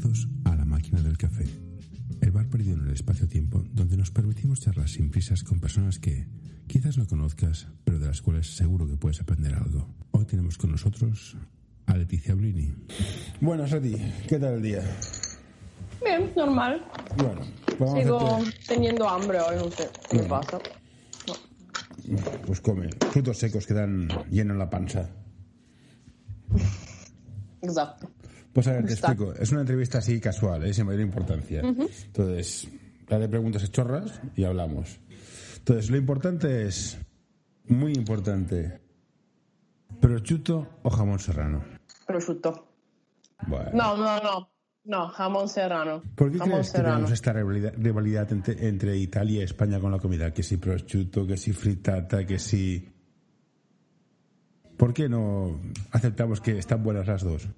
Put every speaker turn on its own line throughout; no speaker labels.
Bienvenidos a La Máquina del Café, el bar perdido en el espacio-tiempo donde nos permitimos charlar sin prisas con personas que quizás no conozcas, pero de las cuales seguro que puedes aprender algo. Hoy tenemos con nosotros a Leticia Blini.
Buenas, Leti. ¿Qué tal el día?
Bien, normal.
Bueno, vamos a
Sigo
hacerte-
teniendo hambre hoy, no sé qué me pasa.
Pues come. Frutos secos que dan lleno en la panza.
Exacto.
Pues a ver, te
Está.
explico. Es una entrevista así casual, ¿eh? sin mayor importancia. Entonces, haré preguntas chorras y hablamos. Entonces, lo importante es, muy importante, prosciutto o jamón serrano.
Prosciutto.
Bueno.
No, no, no. No, jamón serrano.
¿Por qué
jamón
crees que tenemos esta rivalidad, rivalidad entre, entre Italia y España con la comida? Que si prosciutto, que si frittata, que si... ¿Por qué no aceptamos que están buenas las dos?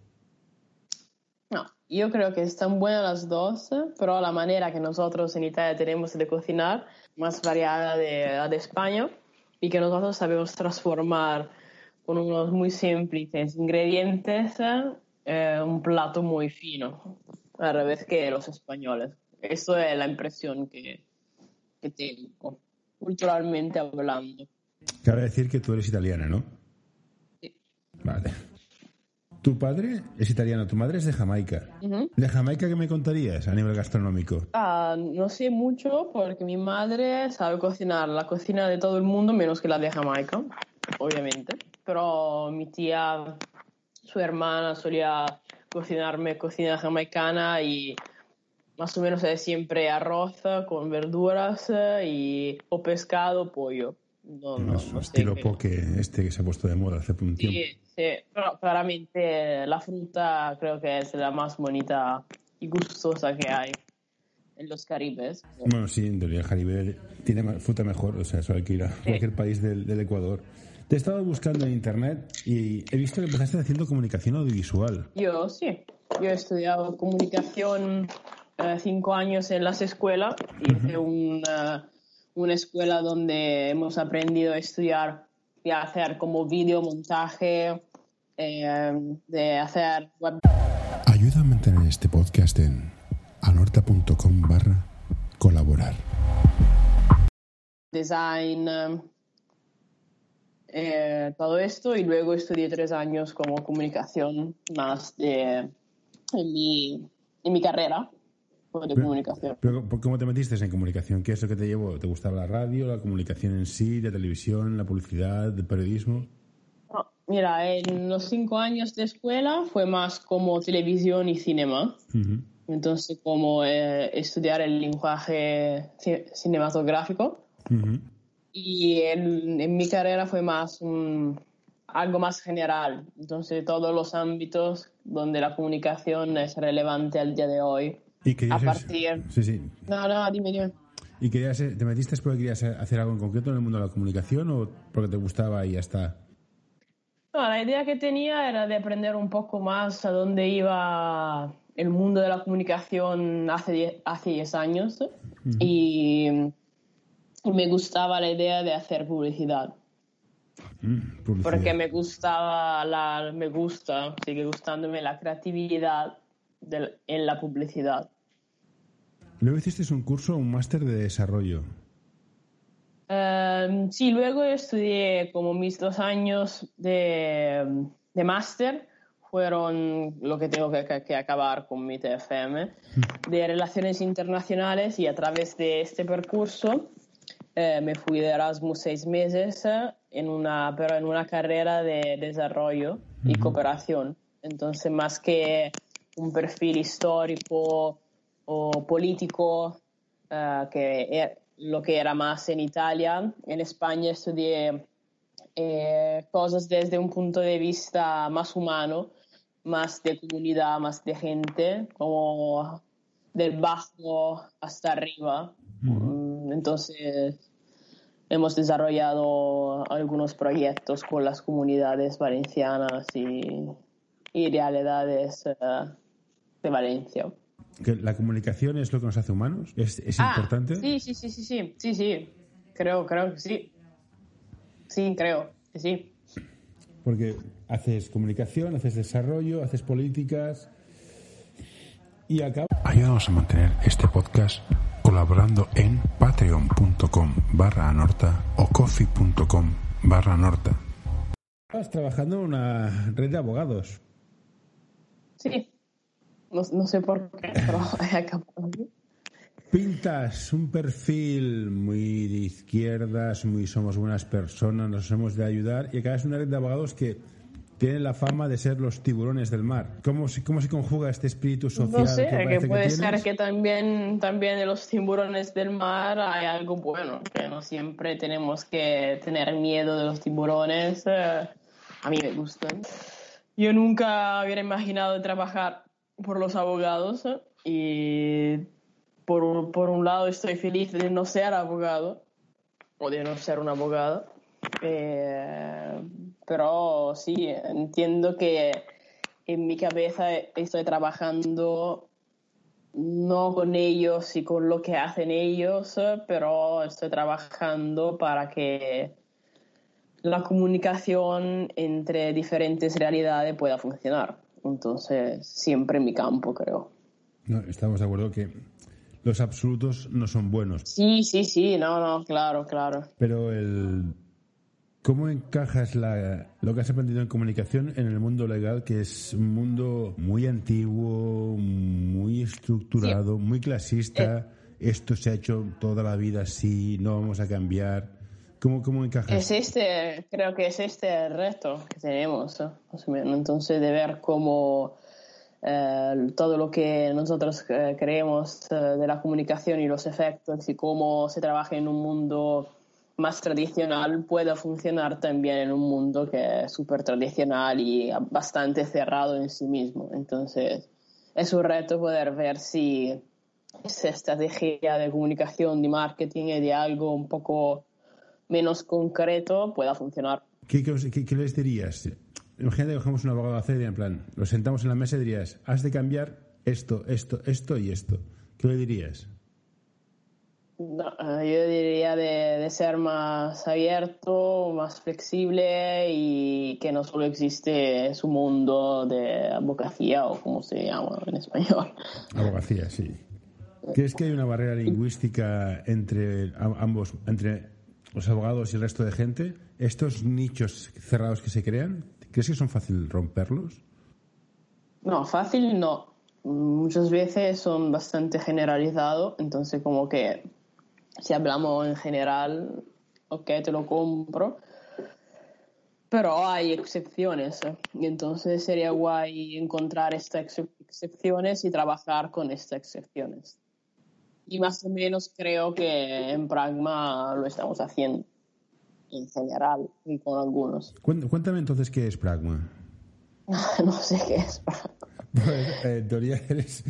Yo creo que están buenas las dos, pero la manera que nosotros en Italia tenemos de cocinar más variada de la de España y que nosotros sabemos transformar con unos muy simples ingredientes eh, un plato muy fino, al revés que los españoles. Eso es la impresión que, que tengo, culturalmente hablando.
Cabe decir que tú eres italiana, ¿no?
Sí.
Vale. Tu padre es italiano, tu madre es de Jamaica.
Ujú.
¿De Jamaica qué me contarías a nivel gastronómico?
Ah, no sé mucho porque mi madre sabe cocinar la cocina de todo el mundo menos que la de Jamaica, obviamente. Pero mi tía, su hermana solía cocinarme cocina jamaicana y más o menos es siempre arroz con verduras y o pescado o pollo. No, no,
No,
sé
estilo
qué-
poke este que se ha puesto de moda hace un tiempo.
Sí, sí, pero claramente la fruta creo que es la más bonita y gustosa que hay en los Caribes.
Bueno, sí, en teoría el Caribe tiene fruta mejor, o sea, eso hay que ir a cualquier país del, del Ecuador. Te he estado buscando en internet y he visto que empezaste haciendo comunicación audiovisual.
Yo sí, yo he estudiado comunicación eh, cinco años en las escuelas. Hice una, una escuela donde hemos aprendido a estudiar y a hacer como video montaje, eh, de hacer web
Ayuda a mantener este podcast en anorta.com barra colaborar.
design, eh, todo esto y luego estudié tres años como comunicación más de, en, mi, en mi carrera de comunicación.
Pero ¿por- ¿cómo te metiste en comunicación? ¿Qué es lo que te llevó? ¿Te gustaba la radio, la comunicación en sí, la televisión, la publicidad, el periodismo?
No, Mira, en los cinco años de escuela fue más como televisión y cinema.
Ujú.
Entonces, como eh, estudiar el lenguaje ci- cinematográfico.
Ujú.
Y en, en mi carrera fue más un- algo más general. Entonces, todos los ámbitos donde la comunicación es relevante al día de hoy.
Y querías
A partir-
Sí, sí.
No, no, dime, dime.
¿Y querías, te metiste porque querías hacer algo en concreto en el mundo de la comunicación o porque te gustaba y ya está?
No, la idea que tenía era de aprender un poco más a dónde iba el mundo de la comunicación hace 10 hace 10 años y, y me gustaba la idea de hacer publicidad
Mm, publicidad.
porque me gustaba la me gusta sigue gustándome la creatividad del- en la publicidad
Luego hiciste un curso, un máster de desarrollo.
Eh, sí, luego estudié como mis dos años de, de máster, fueron lo que tengo que, que- acabar con mi TFM, de Relaciones Internacionales y a través de este percurso eh, me fui de Erasmus seis meses, eh, en una, pero en una carrera de desarrollo y cooperación. Entonces, más que un perfil histórico o político, eh, que er- lo que era más en Italia, en España estudié eh, cosas desde un punto de vista más humano, más de comunidad, más de gente, como del bajo hasta arriba. Entonces, hemos desarrollado algunos proyectos con las comunidades valencianas y, y realidades eh, de Valencia.
Que la comunicación es lo que nos hace humanos. ¿Es, es
Ah,
importante?
Sí, sí, sí, sí, sí, sí, sí. Creo, creo que sí. Sí, creo que sí.
Porque haces comunicación, haces desarrollo, haces políticas. Y acá
Ayúdanos a mantener este podcast colaborando en patreon.com barra anorta o coffee.com barra anorta.
estás trabajando en una red de abogados.
Sí. No, no sé por qué, pero he acabado.
Pintas un perfil muy de izquierdas, muy somos buenas personas, nos hemos de ayudar y acabas una red de abogados que tienen la fama de ser los tiburones del mar. ¿Cómo se, cómo se conjuga este espíritu social
No sé,
que
puede
que
ser que también, también en los tiburones del mar hay algo bueno, que no siempre tenemos que tener miedo de los tiburones. eh, a mí me gustan. Yo nunca hubiera imaginado trabajar por los abogados eh, y por, por un lado estoy feliz de no ser abogado o de no ser un abogado. Eh, pero sí, entiendo que en mi cabeza estoy trabajando no con ellos y con lo que hacen ellos, eh, pero estoy trabajando para que la comunicación entre diferentes realidades pueda funcionar. Entonces, siempre en mi campo, creo.
No, estamos de acuerdo que los absolutos no son buenos,
Sí, sí, sí, no, no, claro, claro.
pero el ¿cómo encajas la- lo que has aprendido en comunicación en el mundo legal, que es un mundo muy antiguo, muy estructurado, muy clasista? Esto se ha hecho toda la vida así, no vamos a cambiar. ¿Cómo, cómo encajas?
Es este, creo que es este el reto que tenemos, más o menos. Entonces, de ver cómo eh, todo lo que nosotros eh, creemos eh, de la comunicación y los efectos y cómo se trabaja en un mundo más tradicional puede funcionar también en un mundo que es súper tradicional y bastante cerrado en sí mismo. Entonces, es un reto poder ver si esa estrategia de comunicación, de marketing y de algo un poco menos concreto pueda funcionar.
¿Qué, qué les dirías? Imagínate que cogemos un abogado a hacer y en plan, lo sentamos en la mesa y dirías, has de cambiar esto, esto, esto y esto. ¿Qué le dirías?
No, eh, yo diría de, de ser más abierto, más flexible y que no solo existe su mundo de abogacía o como se llama en español.
Abogacía, sí. ¿Crees que hay una barrera lingüística entre ambos, entre los abogados y el resto de gente? ¿Estos nichos cerrados que se crean, crees que son fácil romperlos?
No, fácil no. Muchas veces son bastante generalizados, entonces como que si hablamos en general, ok, te lo compro, pero hay excepciones, ¿eh? y entonces sería guay encontrar estas ex- excepciones y trabajar con estas excepciones. Y más o menos creo que en Pragma lo estamos haciendo, en general, y con algunos.
Cuént- Cuéntame entonces qué es Pragma.
no sé qué es Pragma.
Pues, en teoría eres,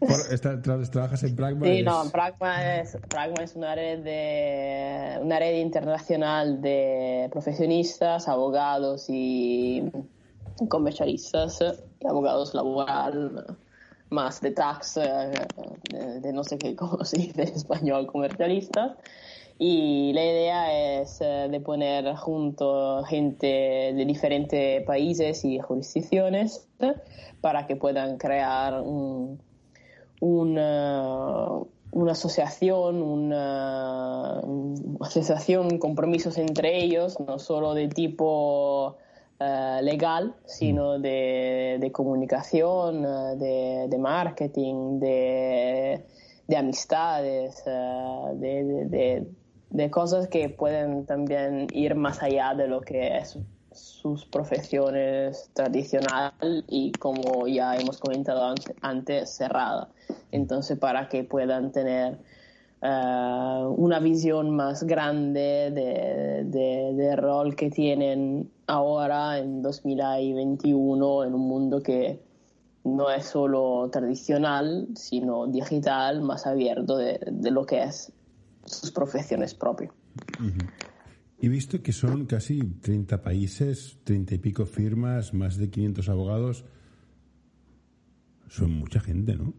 por- está- tra- trabajas en Pragma.
Sí,
eres-
no, Pragma es, Pragma es una red de una red internacional de profesionistas, abogados y comercialistas, y abogados laboral, más de tax, eh, de, de no sé qué, cómo se dice en español, comercialistas. Y la idea es eh, de poner junto gente de diferentes países y jurisdicciones eh, para que puedan crear un, una, una asociación, una, una asociación, compromisos entre ellos, no solo de tipo eh, legal, sino de, de comunicación, eh, de, de marketing, de, de amistades, eh, de, de- cosas que pueden también ir más allá de lo que es sus profesiones tradicional y como ya hemos comentado ante- antes, cerrada. Entonces, para que puedan tener eh, una visión más grande de, de- del rol que tienen ahora en 2021 en un mundo que no es solo tradicional, sino digital, más abierto de, de lo que es sus profesiones propias.
He visto que son casi 30 países, 30 y pico firmas, más de 500 abogados. Son mucha gente, ¿no?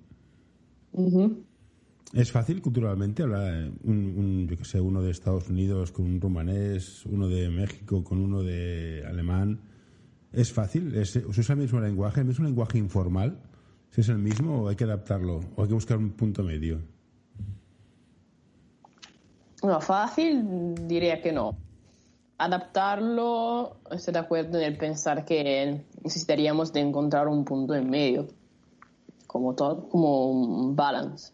¿Es fácil culturalmente hablar un, un, yo que sé, uno de Estados Unidos con un rumanés, uno de México con uno de alemán? ¿Es fácil? ¿Es, ¿Se usa el mismo lenguaje, el mismo lenguaje informal? si es el mismo o hay que adaptarlo o hay que buscar un punto medio.
No, fácil diría que no. Adaptarlo, estoy de acuerdo en el pensar que necesitaríamos de encontrar un punto en medio, como todo, como un balance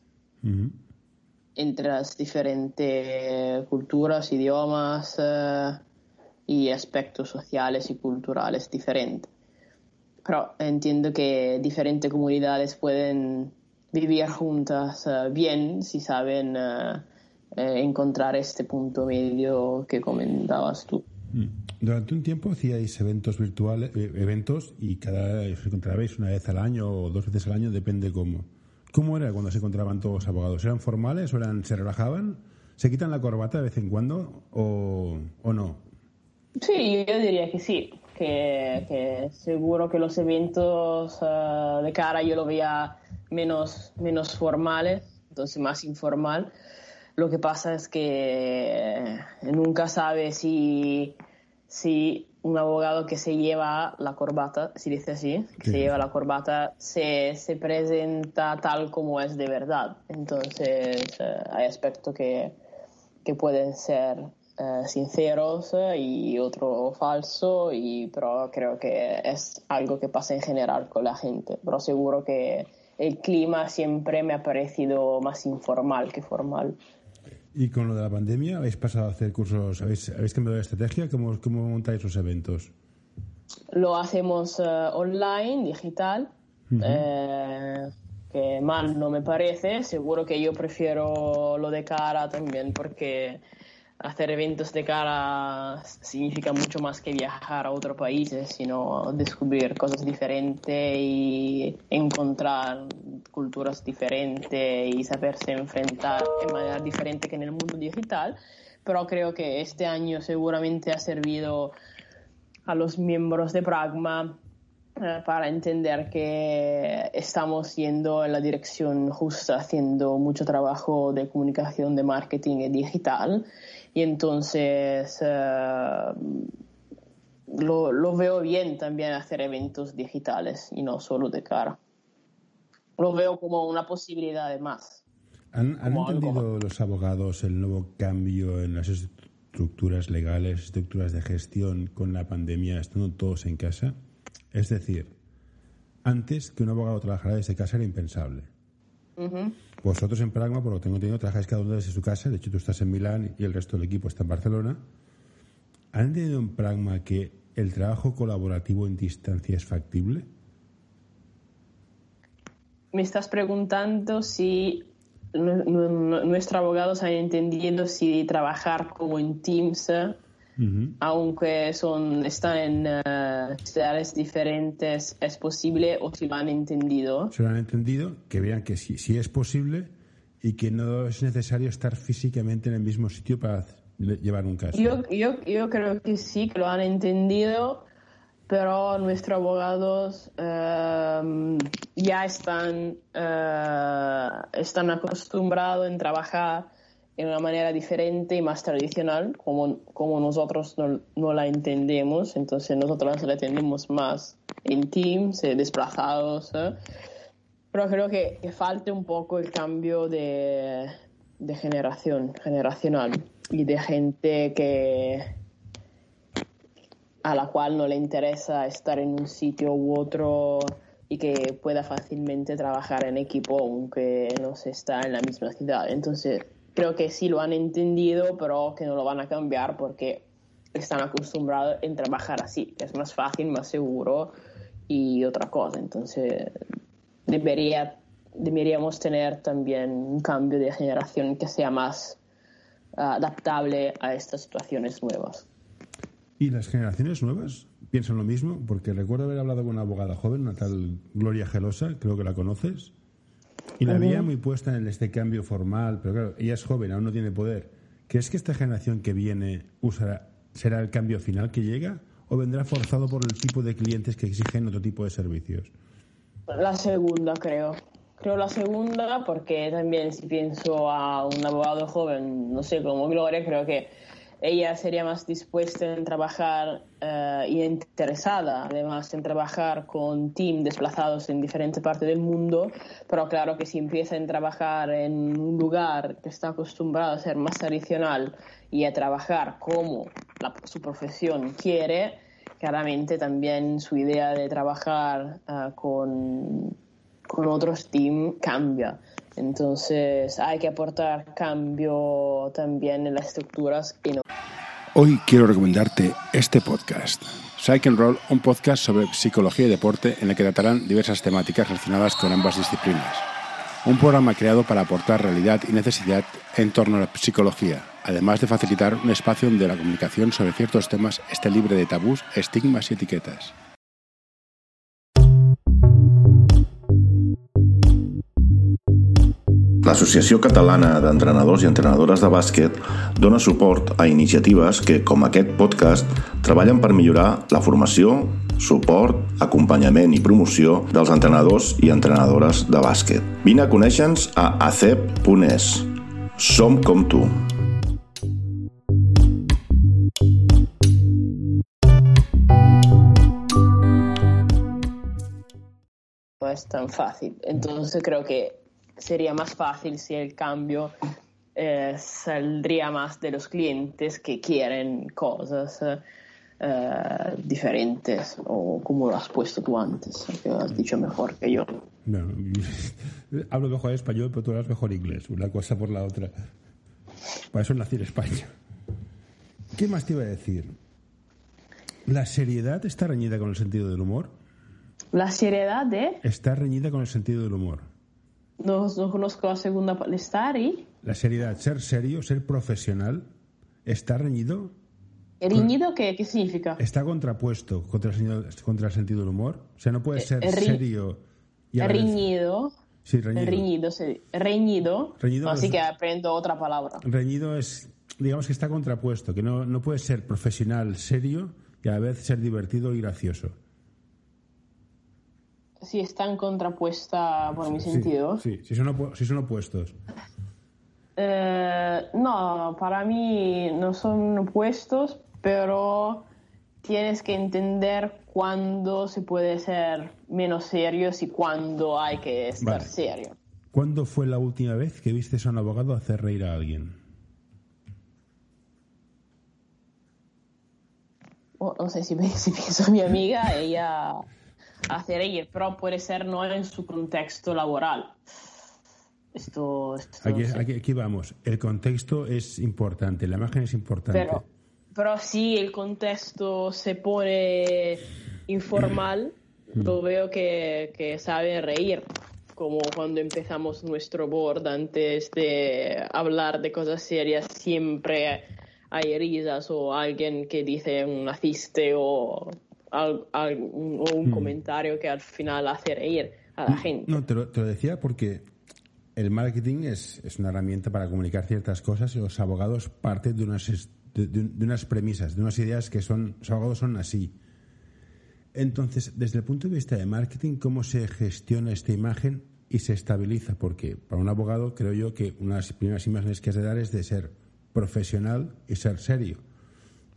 entre las diferentes culturas, idiomas eh, y aspectos sociales y culturales diferentes. Pero entiendo que diferentes comunidades pueden vivir juntas eh, bien si saben eh, encontrar este punto medio que comentabas tú.
Mm. Durante un tiempo hacíais eventos virtuales, eventos y cada os encontrabais una vez al año o dos veces al año, depende cómo. ¿Cómo era cuando se encontraban todos abogados? ¿Eran formales o eran, se relajaban? ¿Se quitan la corbata de vez en cuando o, no?
Sí, yo diría que sí, que, seguro que los eventos eh, de cara yo lo veía menos, menos formales, entonces más informal. Lo que pasa es que nunca sabe si, si un abogado que se lleva la corbata, si dice así, que se lleva la corbata, se, se, presenta tal como es de verdad. Entonces, eh, hay aspectos que, que pueden ser eh, sinceros eh, y otro falso, y, pero creo que es algo que pasa en general con la gente. Pero seguro que el clima siempre me ha parecido más informal que formal.
Y con lo de la pandemia, ¿habéis pasado a hacer cursos? ¿Habéis, habéis cambiado de estrategia? ¿Cómo, ¿Cómo, montáis los eventos?
Lo hacemos eh, online, digital. Eh, que mal no me parece. Seguro que yo prefiero lo de cara también porque hacer eventos de cara significa mucho más que viajar a otros países, sino descubrir cosas diferentes y encontrar culturas diferentes y saberse enfrentar de manera diferente que en el mundo digital. Pero creo que este año seguramente ha servido a los miembros de Pragma eh, para entender que estamos yendo en la dirección justa, haciendo mucho trabajo de comunicación, de marketing y digital y entonces eh, lo, veo bien también hacer eventos digitales y no solo de cara. Lo veo como una posibilidad de más.
¿Han, entendido los abogados el nuevo cambio en las estructuras legales, estructuras de gestión con la pandemia, estando todos en casa? Es decir, antes que un abogado trabajara desde casa era impensable. Vosotros en Pragma, por lo que tengo entendido, trabajáis cada uno desde su casa. De hecho, tú estás en Milán y el resto del equipo está en Barcelona. ¿Han entendido en Pragma que el trabajo colaborativo en distancia es factible?
Me estás preguntando si nuestros abogados han entendido si trabajar como en Teams aunque son, están en uh, ciudades diferentes, es posible o si lo han entendido.
Se lo han entendido, que vean que sí, sí es posible y que no es necesario estar físicamente en el mismo sitio para llevar un caso.
Yo, yo, yo creo que sí, que lo han entendido, pero nuestros abogados uh, ya están, uh, están acostumbrados en trabajar en una manera diferente y más tradicional, como, como nosotros no, la entendemos. Entonces nosotros la entendemos más en teams, eh, desplazados. ¿eh? Pero creo que, que falta un poco el cambio de, de generación, generacional, y de gente que a la cual no le interesa estar en un sitio u otro y que pueda fácilmente trabajar en equipo aunque no se está en la misma ciudad. Entonces, creo que sí lo han entendido, pero que no lo van a cambiar porque están acostumbrados en trabajar así, que es más fácil, más seguro y otra cosa. Entonces, debería, deberíamos tener también un cambio de generación que sea más ah, adaptable a estas situaciones nuevas.
¿Y las generaciones nuevas piensan lo mismo? Porque recuerdo haber hablado con una abogada joven, una tal Gloria Gelosa, creo que la conoces. Y la veía muy puesta en este cambio formal, pero claro, ella es joven, aún no tiene poder. ¿Crees que esta generación que viene usará, será el cambio final que llega o vendrá forzado por el tipo de clientes que exigen otro tipo de servicios?
La segunda, creo. Creo la segunda porque también si pienso a un abogado joven, no sé, como Gloria, creo que ella sería más dispuesta en trabajar eh, y interesada además en trabajar con teams desplazados en diferentes partes del mundo, pero claro que si empieza a trabajar en un lugar que está acostumbrado a ser más tradicional y a trabajar como su profesión quiere, claramente también su idea de trabajar eh, con, con otros teams cambia. Entonces hay que aportar cambio también en las estructuras.
Hoy quiero recomendarte este podcast. Psych and Roll, un podcast sobre psicología y deporte en el que tratarán diversas temáticas relacionadas con ambas disciplinas. Un programa creado para aportar realidad y necesidad en torno a la psicología, además de facilitar un espacio donde la comunicación sobre ciertos temas esté libre de tabús, estigmas y etiquetas.
L'Associació Catalana d'Entrenadors i Entrenadores de Bàsquet dona suport a iniciatives que, com aquest podcast, treballen per millorar la formació, suport, acompanyament i promoció dels entrenadors i entrenadores de bàsquet. Vine a conèixer-nos a acep.es. Som com tu.
Es tan fácil. Entonces creo que sería más fácil si el cambio eh, saldría más de los clientes que quieren cosas eh, diferentes o como lo has puesto tú antes, que lo has dicho mejor que yo.
hablo mejor español, pero tú hablas mejor inglés, una cosa por la otra. Para eso nací en España. ¿Qué más te iba a decir? ¿La seriedad está reñida con el sentido del humor?
¿La seriedad de?
Está reñida con el sentido del humor.
No, no conozco la segunda. ¿Estar?
La seriedad, ser serio, ser profesional, ¿está reñido?
¿Reñido qué, qué significa?
Está contrapuesto contra el, contra el sentido del humor. O sea, no puede ser serio.
Y reñido.
Sí, reñido.
Reñido, sí. reñido. reñido así que aprendo otra palabra.
Reñido es, digamos que está contrapuesto, que no, no puede ser profesional, serio y a la vez ser divertido y gracioso
si están contrapuesta por mi sentido.
Sí, si, son si son opuestos.
Eh, no, para mí no son opuestos, pero tienes que entender cuándo se puede ser menos serio y cuándo hay que estar serio.
¿Cuándo fue la última vez que viste a un abogado hacer reír a alguien?
no sé si, si pienso a mi amiga, ella hacer ella, pero puede ser no en su contexto laboral. Esto,
aquí, aquí, vamos, el contexto es importante, la imagen es importante.
Pero, pero si el contexto se pone informal, mm. lo veo que, que sabe reír como cuando empezamos nuestro board, antes de hablar de cosas serias, siempre hay risas o alguien que dice un naciste o un, hmm. comentario que al final hace reír a la gente.
No, te lo, decía porque el marketing es, es, una herramienta para comunicar ciertas cosas y los abogados parten de unas, de, unas premisas, de unas ideas que son, los abogados son así. Entonces, desde el punto de vista de marketing, ¿cómo se gestiona esta imagen y se estabiliza? Porque para un abogado creo yo que una de las primeras imágenes que has de dar es de ser profesional y ser serio.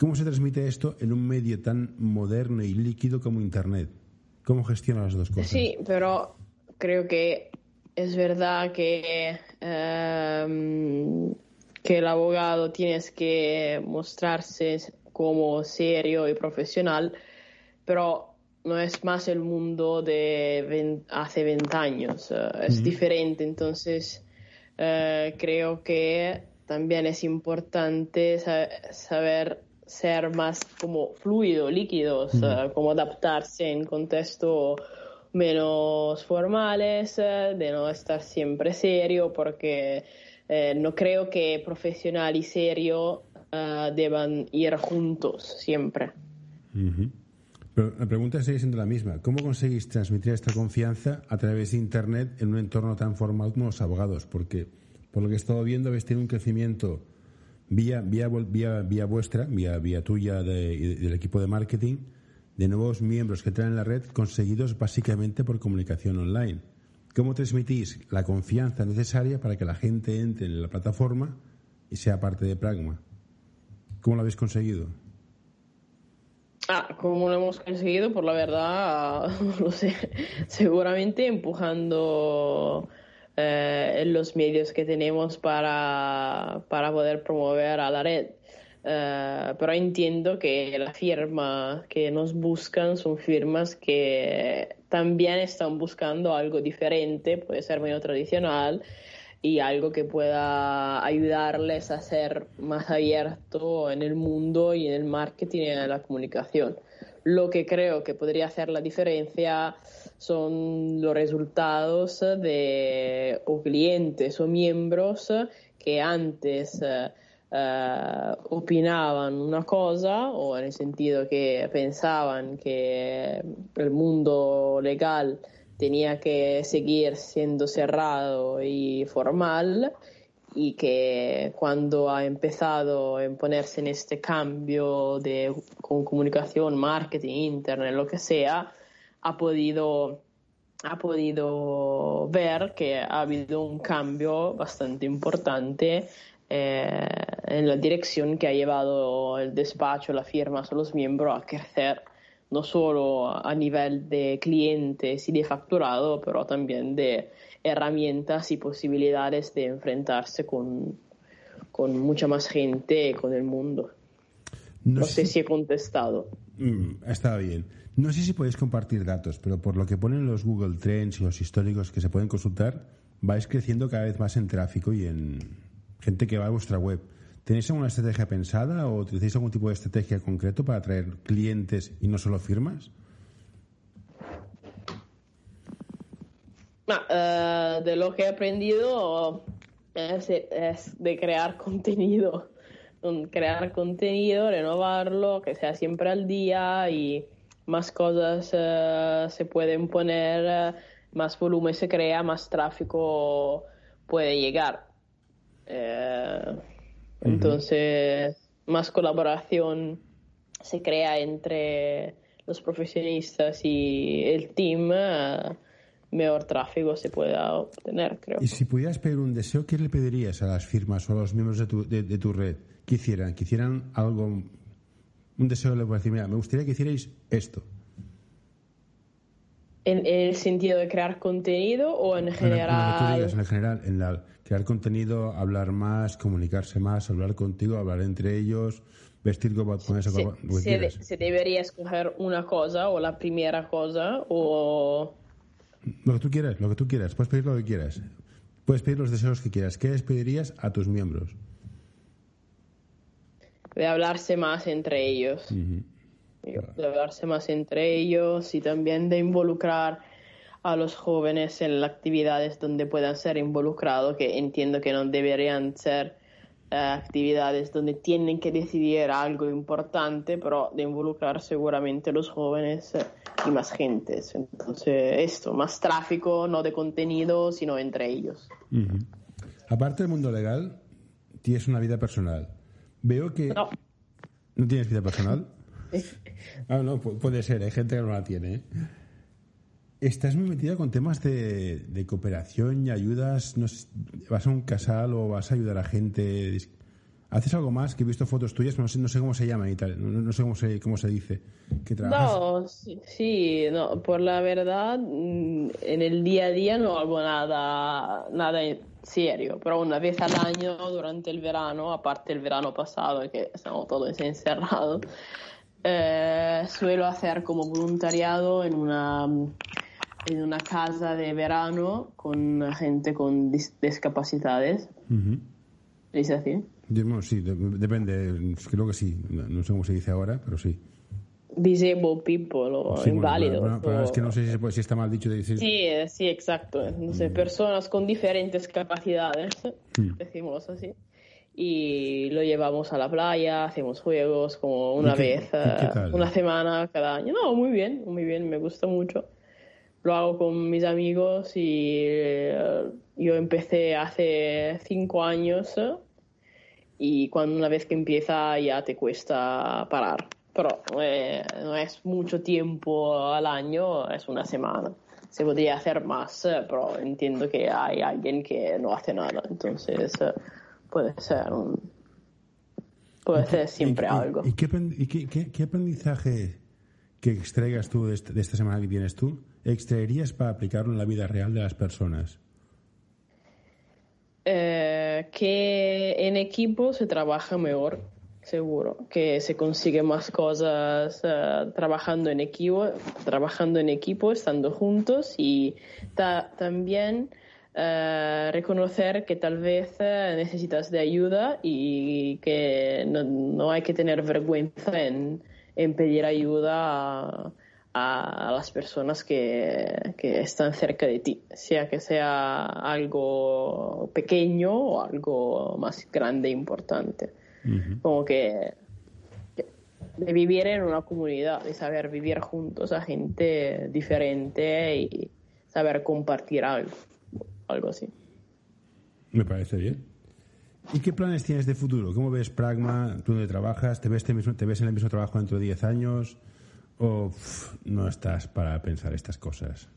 ¿Cómo se transmite esto en un medio tan moderno y líquido como Internet? ¿Cómo gestiona las dos cosas?
Sí, pero creo que es verdad que, em, que el abogado tienes que mostrarse como serio y profesional, pero no es más el mundo de hace 20 años, eh, es diferente, entonces eh, creo que también es importante saber ser más como fluido, líquidos, como adaptarse en contexto menos formales, eh, de no estar siempre serio, porque eh, no creo que profesional y serio eh, deban ir juntos siempre.
Pero la pregunta sigue siendo la misma. ¿Cómo conseguís transmitir esta confianza a través de Internet en un entorno tan formal como los abogados? Porque, por lo que he estado viendo, habéis tenido un crecimiento vía, vía, vía, vía vuestra, vía, vía tuya de, del equipo de marketing, de nuevos miembros que entran en la red conseguidos básicamente por comunicación online. ¿Cómo transmitís la confianza necesaria para que la gente entre en la plataforma y sea parte de Pragma? ¿Cómo lo habéis conseguido?
Ah, ¿cómo lo hemos conseguido? Por la verdad, no lo sé. Seguramente empujando eh, los medios que tenemos para, para poder promover a la red. Eh, pero entiendo que las firmas que nos buscan son firmas que también están buscando algo diferente, puede ser medio tradicional y algo que pueda ayudarles a ser más abierto en el mundo y en el marketing y en la comunicación. Lo que creo que podría hacer la diferencia son los resultados de o clientes o miembros que antes eh, eh, opinaban una cosa o en el sentido que pensaban que el mundo legal tenía que seguir siendo cerrado y formal y que cuando ha empezado a ponerse en este cambio de con comunicación, marketing, internet, lo que sea, ha podido ha podido ver que ha habido un cambio bastante importante eh, en la dirección que ha llevado el despacho, la firma, a los miembros a crecer no solo a nivel de clientes y de facturado, pero también de herramientas y posibilidades de enfrentarse con, con mucha más gente, con el mundo. No, sé si he contestado.
Mm, está bien. No sé si podéis compartir datos, pero por lo que ponen los Google Trends y los históricos que se pueden consultar, vais creciendo cada vez más en tráfico y en gente que va a vuestra web. ¿Tenéis alguna estrategia pensada o utilizáis algún tipo de estrategia concreto para atraer clientes y no solo firmas?
Ah, de lo que he aprendido es, de crear contenido. Crear contenido, renovarlo, que sea siempre al día y más cosas eh, se pueden poner, eh, más volumen se crea, más tráfico puede llegar. Eh, entonces, más colaboración se crea entre los profesionistas y el team, eh, mejor tráfico se pueda obtener, creo.
Y si pudieras pedir un deseo, ¿qué le pedirías a las firmas o a los miembros de tu, de, tu red? ¿Qué hicieran? ¿Que hicieran algo, un deseo le decir, mira, me gustaría que hicierais esto?
¿En, el sentido de crear contenido o en general?
En, general, en la, crear contenido, hablar más, comunicarse más, hablar contigo, hablar entre ellos, vestir con eso.
Se, se, debería escoger una cosa o la primera cosa o...
Lo que tú quieras, lo que tú quieras. Puedes pedir lo que quieras. Puedes pedir los deseos que quieras. ¿Qué les pedirías a tus miembros?
De hablarse más entre ellos de hablarse más entre ellos y también de involucrar a los jóvenes en las actividades donde puedan ser involucrados, que entiendo que no deberían ser eh, actividades donde tienen que decidir algo importante, pero de involucrar seguramente los jóvenes eh, y más gentes. Entonces, esto, más tráfico, no de contenido, sino entre ellos.
Aparte del mundo legal, tienes una vida personal. Veo que... No. ¿No tienes vida personal? Ah, no, puede ser, hay gente que no la tiene. ¿eh? Estás muy metida con temas de, cooperación y ayudas. ¿Vas a un casal o vas a ayudar a gente? ¿Haces algo más? Que he visto fotos tuyas, no sé, no sé cómo se llama y tal. No, sé cómo se, cómo se dice.
no, sí, no, por la verdad, mm, en el día a día no hago nada, nada serio, pero una vez al año durante el verano, aparte el verano pasado, que estamos todos encerrados, eh, suelo hacer como voluntariado en una, en una casa de verano con gente con discapacidades. ¿Dice así?
sí, depende, creo que sí, no, sé cómo se dice ahora, pero sí.
Disabled people o inválidos.
pero, es que no sé si, está mal dicho de decir.
Sí, eh, sí, exacto. No sé, personas con diferentes capacidades, decimos así y lo llevamos a la playa, hacemos juegos como una vez, eh, una semana cada año. No, muy bien, muy bien, me gusta mucho. Lo hago con mis amigos y eh, yo empecé hace cinco años y cuando una vez que empieza ya te cuesta parar. Pero eh, no es mucho tiempo al año, es una semana. Se podría hacer más, pero entiendo que hay alguien que no hace nada. Entonces puede ser un... puede ser siempre algo.
¿Y, qué, qué, aprendizaje que extraigas tú de, de esta semana que tienes tú, extraerías para aplicarlo en la vida real de las personas?
Eh, que en equipo se trabaja mejor, seguro, que se consigue más cosas eh, trabajando en equipo, trabajando en estando juntos y también eh, reconocer que tal vez necesitas de ayuda y que no, hay que tener vergüenza en, pedir ayuda a las personas que, que, están cerca de ti, sea que sea algo pequeño o algo más grande e importante. Como que, de vivir en una comunidad, de saber vivir juntos a gente diferente y saber compartir algo, algo así.
Me parece bien. ¿Y qué planes tienes de futuro? ¿Cómo ves Pragma? ¿Tú dónde trabajas? ¿Te ves, te ves en el mismo trabajo dentro de 10 años? ¿O no estás para pensar estas cosas?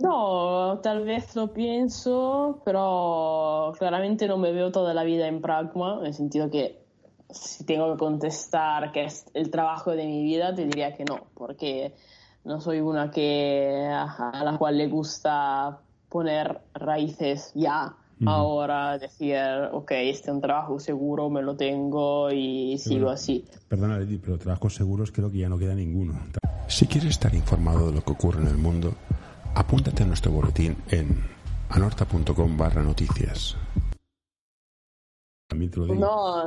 No, tal vez lo pienso, pero claramente no me veo toda la vida en Pragma, en el sentido que si tengo que contestar que es el trabajo de mi vida, te diría que no, porque no soy una que a la cual le gusta poner raíces ya ahora decir, ok, este es un trabajo seguro, me lo tengo y sigo así.
Perdona, pero trabajos seguros creo que ya no queda ninguno.
Si quieres estar informado de lo que ocurre en el mundo, apúntate a nuestro boletín en anorta.com barra noticias.
No,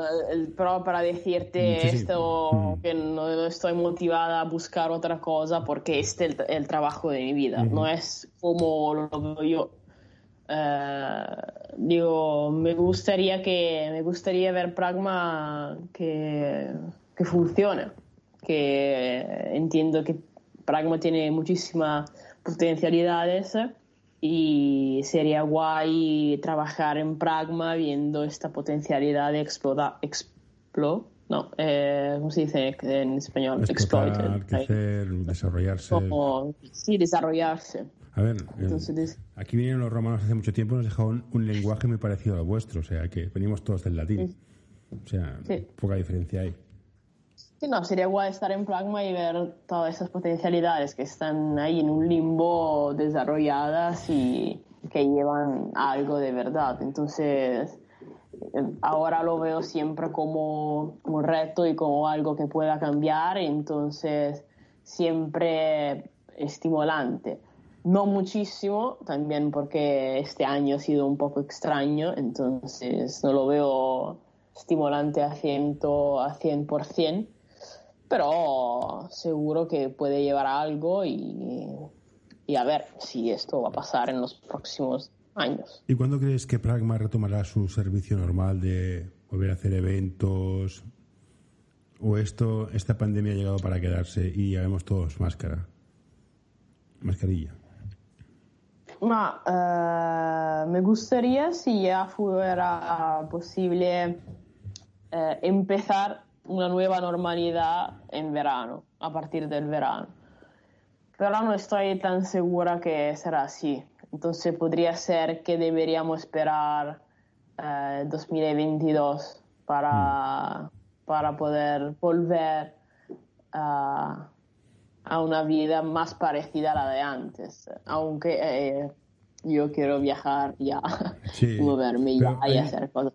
pero para decirte esto, mm. que no estoy motivada a buscar otra cosa porque este es el, trabajo de mi vida, no es como lo veo yo. Eh, digo, me gustaría que me gustaría ver Pragma que, que funcione, que entiendo que Pragma tiene muchísimas potencialidades y sería guay trabajar en Pragma viendo esta potencialidad de explotar, explo, no, eh, ¿cómo se dice en español?
Explotar, crecer, desarrollarse.
sí, desarrollarse.
A ver, eh, aquí vinieron los romanos hace mucho tiempo y nos dejaron un lenguaje muy parecido al vuestro, o sea que venimos todos del latín. O sea, poca diferencia hay.
Sí, no, sería guay estar en Pragma y ver todas esas potencialidades que están ahí en un limbo desarrolladas y que llevan algo de verdad. Entonces, eh, ahora lo veo siempre como un reto y como algo que pueda cambiar, entonces siempre estimulante no muchísimo, también porque este año ha sido un poco extraño, entonces no lo veo estimulante a 100%, a 100% pero seguro que puede llevar a algo y, y a ver si esto va a pasar en los próximos años.
¿Y cuándo crees que Pragma retomará su servicio normal de volver a hacer eventos? ¿O esto, esta pandemia ha llegado para quedarse y ya vemos todos máscara? Mascarilla.
Ma eh, me gustaría si ya fuera posible eh, empezar una nueva normalidad en verano, a partir del verano. Pero no estoy tan segura que será así. Entonces podría ser que deberíamos esperar 2022 eh, para, para poder volver a a una vida más parecida a la de antes, aunque eh, yo quiero viajar ya, moverme ya y hacer cosas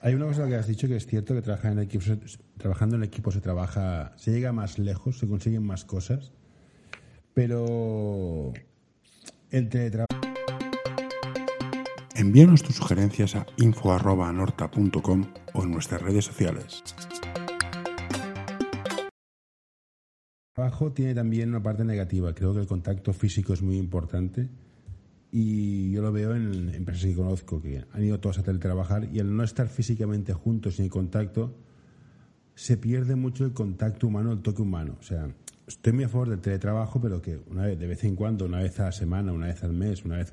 Hay una cosa que has dicho que es cierto que en equipo, trabajando en equipo se trabaja, se llega más lejos, se consiguen más cosas, pero el teletrabajo...
Envíanos tus sugerencias a info.norta.com o en nuestras redes sociales.
trabajo tiene también una parte negativa. Creo que el contacto físico es muy importante y yo lo veo en empresas que conozco que han ido todos a teletrabajar y al no estar físicamente juntos en contacto se pierde mucho el contacto humano, el toque humano. O sea, estoy muy a favor del teletrabajo, pero que una vez, de vez en cuando, una vez a la semana, una vez al mes, una vez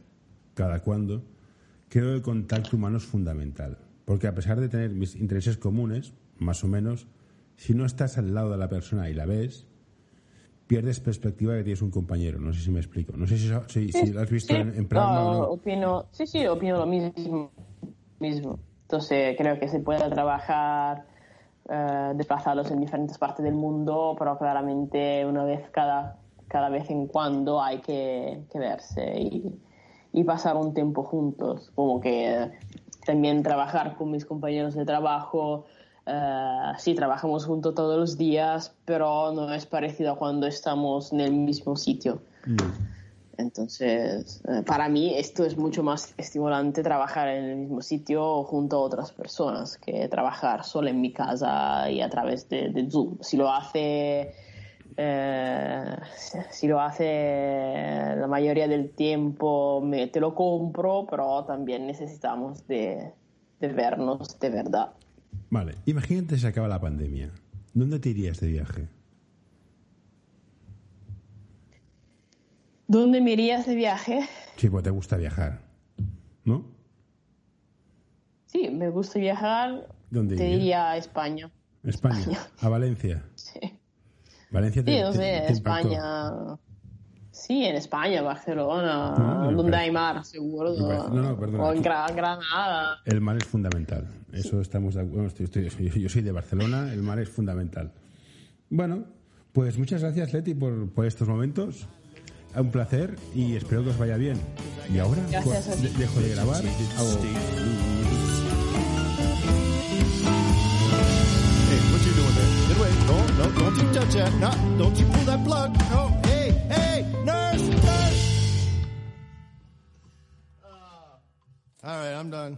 cada cuando, creo que el contacto humano es fundamental. Porque a pesar de tener mis intereses comunes, más o menos, si no estás al lado de la persona y la ves, pierdes perspectiva de que tienes un compañero. No sé si me explico. No sé si, lo has visto en, en
Opino, sí, sí, opino lo mismo, mismo. Entonces creo que se puede trabajar eh, desplazados en diferentes partes del mundo, pero claramente una vez cada, cada vez en cuando hay que, que verse y, y pasar un tiempo juntos, como que también trabajar con mis compañeros de trabajo. Eh, sí, trabajamos juntos todos los días, pero no es parecido a cuando estamos en el mismo sitio. Entonces, eh, para mí esto es mucho más estimulante trabajar en el mismo sitio junto a otras personas que trabajar solo en mi casa y a través de, de Zoom. Si lo hace eh, si lo hace la mayoría del tiempo me, te lo compro, pero también necesitamos de, de vernos de verdad.
Vale, imagínate se acaba la pandemia. ¿Dónde te irías de viaje?
¿Dónde me irías de viaje?
Sí, pues te gusta viajar, ¿no?
Sí, me gusta viajar.
¿Dónde
te
irías?
diría a España.
España, a Valencia.
Sí,
Valencia te,
sí no sé,
te.
España. Sí, en España, Barcelona,
No, me
donde hay mar, seguro.
no, no, perdona,
o en Granada.
El mar es fundamental. Eso estamos de acuerdo. Estoy- estoy- yo soy de Barcelona, el mar es fundamental. Bueno, pues muchas gracias, Leti, por, por estos momentos. Un placer y espero que os vaya bien. Y ahora pues, dejo de grabar. hago-
Hey, what you doing there? Get away. No, no, don't you touch that. No, don't you pull that plug. No, All right, I'm done.